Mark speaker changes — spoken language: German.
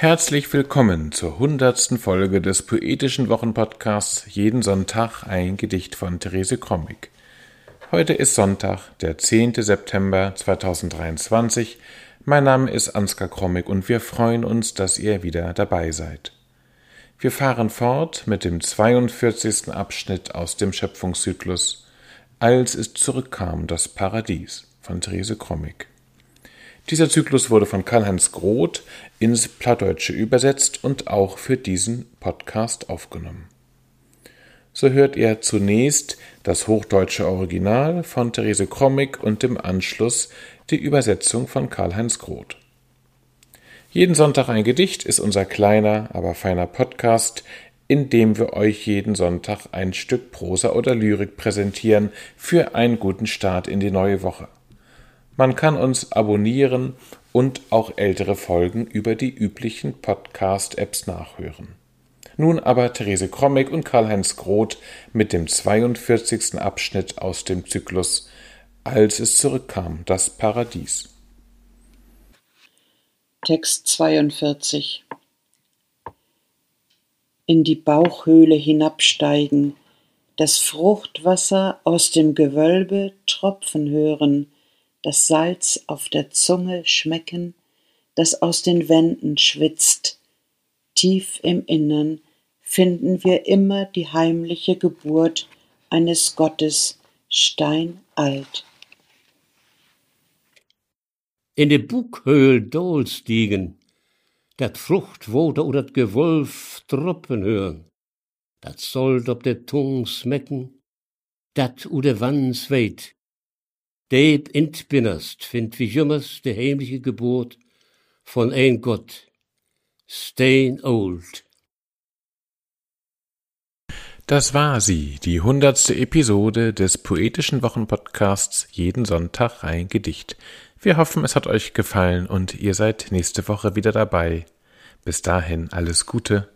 Speaker 1: Herzlich willkommen zur hundertsten Folge des poetischen Wochenpodcasts Jeden Sonntag ein Gedicht von Therese Krommig. Heute ist Sonntag, der 10. September 2023. Mein Name ist Ansgar Krommig und wir freuen uns, dass ihr wieder dabei seid. Wir fahren fort mit dem 42. Abschnitt aus dem Schöpfungszyklus Als es zurückkam, das Paradies von Therese Krommig. Dieser Zyklus wurde von Karl-Heinz Groth ins Plattdeutsche übersetzt und auch für diesen Podcast aufgenommen. So hört ihr zunächst das hochdeutsche Original von Therese Krommig und im Anschluss die Übersetzung von Karl-Heinz Groth. Jeden Sonntag ein Gedicht ist unser kleiner, aber feiner Podcast, in dem wir euch jeden Sonntag ein Stück Prosa oder Lyrik präsentieren für einen guten Start in die neue Woche. Man kann uns abonnieren und auch ältere Folgen über die üblichen Podcast-Apps nachhören. Nun aber Therese Krommig und Karl-Heinz Groth mit dem 42. Abschnitt aus dem Zyklus Als es zurückkam, das Paradies.
Speaker 2: Text 42 In die Bauchhöhle hinabsteigen, das Fruchtwasser aus dem Gewölbe tropfen hören, das Salz auf der Zunge schmecken, das aus den Wänden schwitzt. Tief im Innern finden wir immer die heimliche Geburt eines Gottes steinalt.
Speaker 3: In de Buchhöhl dolstiegen, dat Fruchtwoder oder dat Gewolf troppen hören, dat sollt op der Tung smecken, dat u de Wanns weit, Deep in t binnenst vindt wie jummers de heimliche Geburt von ein Gott, Stay Old.
Speaker 1: Das war sie, die hundertste Episode des poetischen Wochenpodcasts Jeden Sonntag ein Gedicht. Wir hoffen, es hat euch gefallen und ihr seid nächste Woche wieder dabei. Bis dahin alles Gute.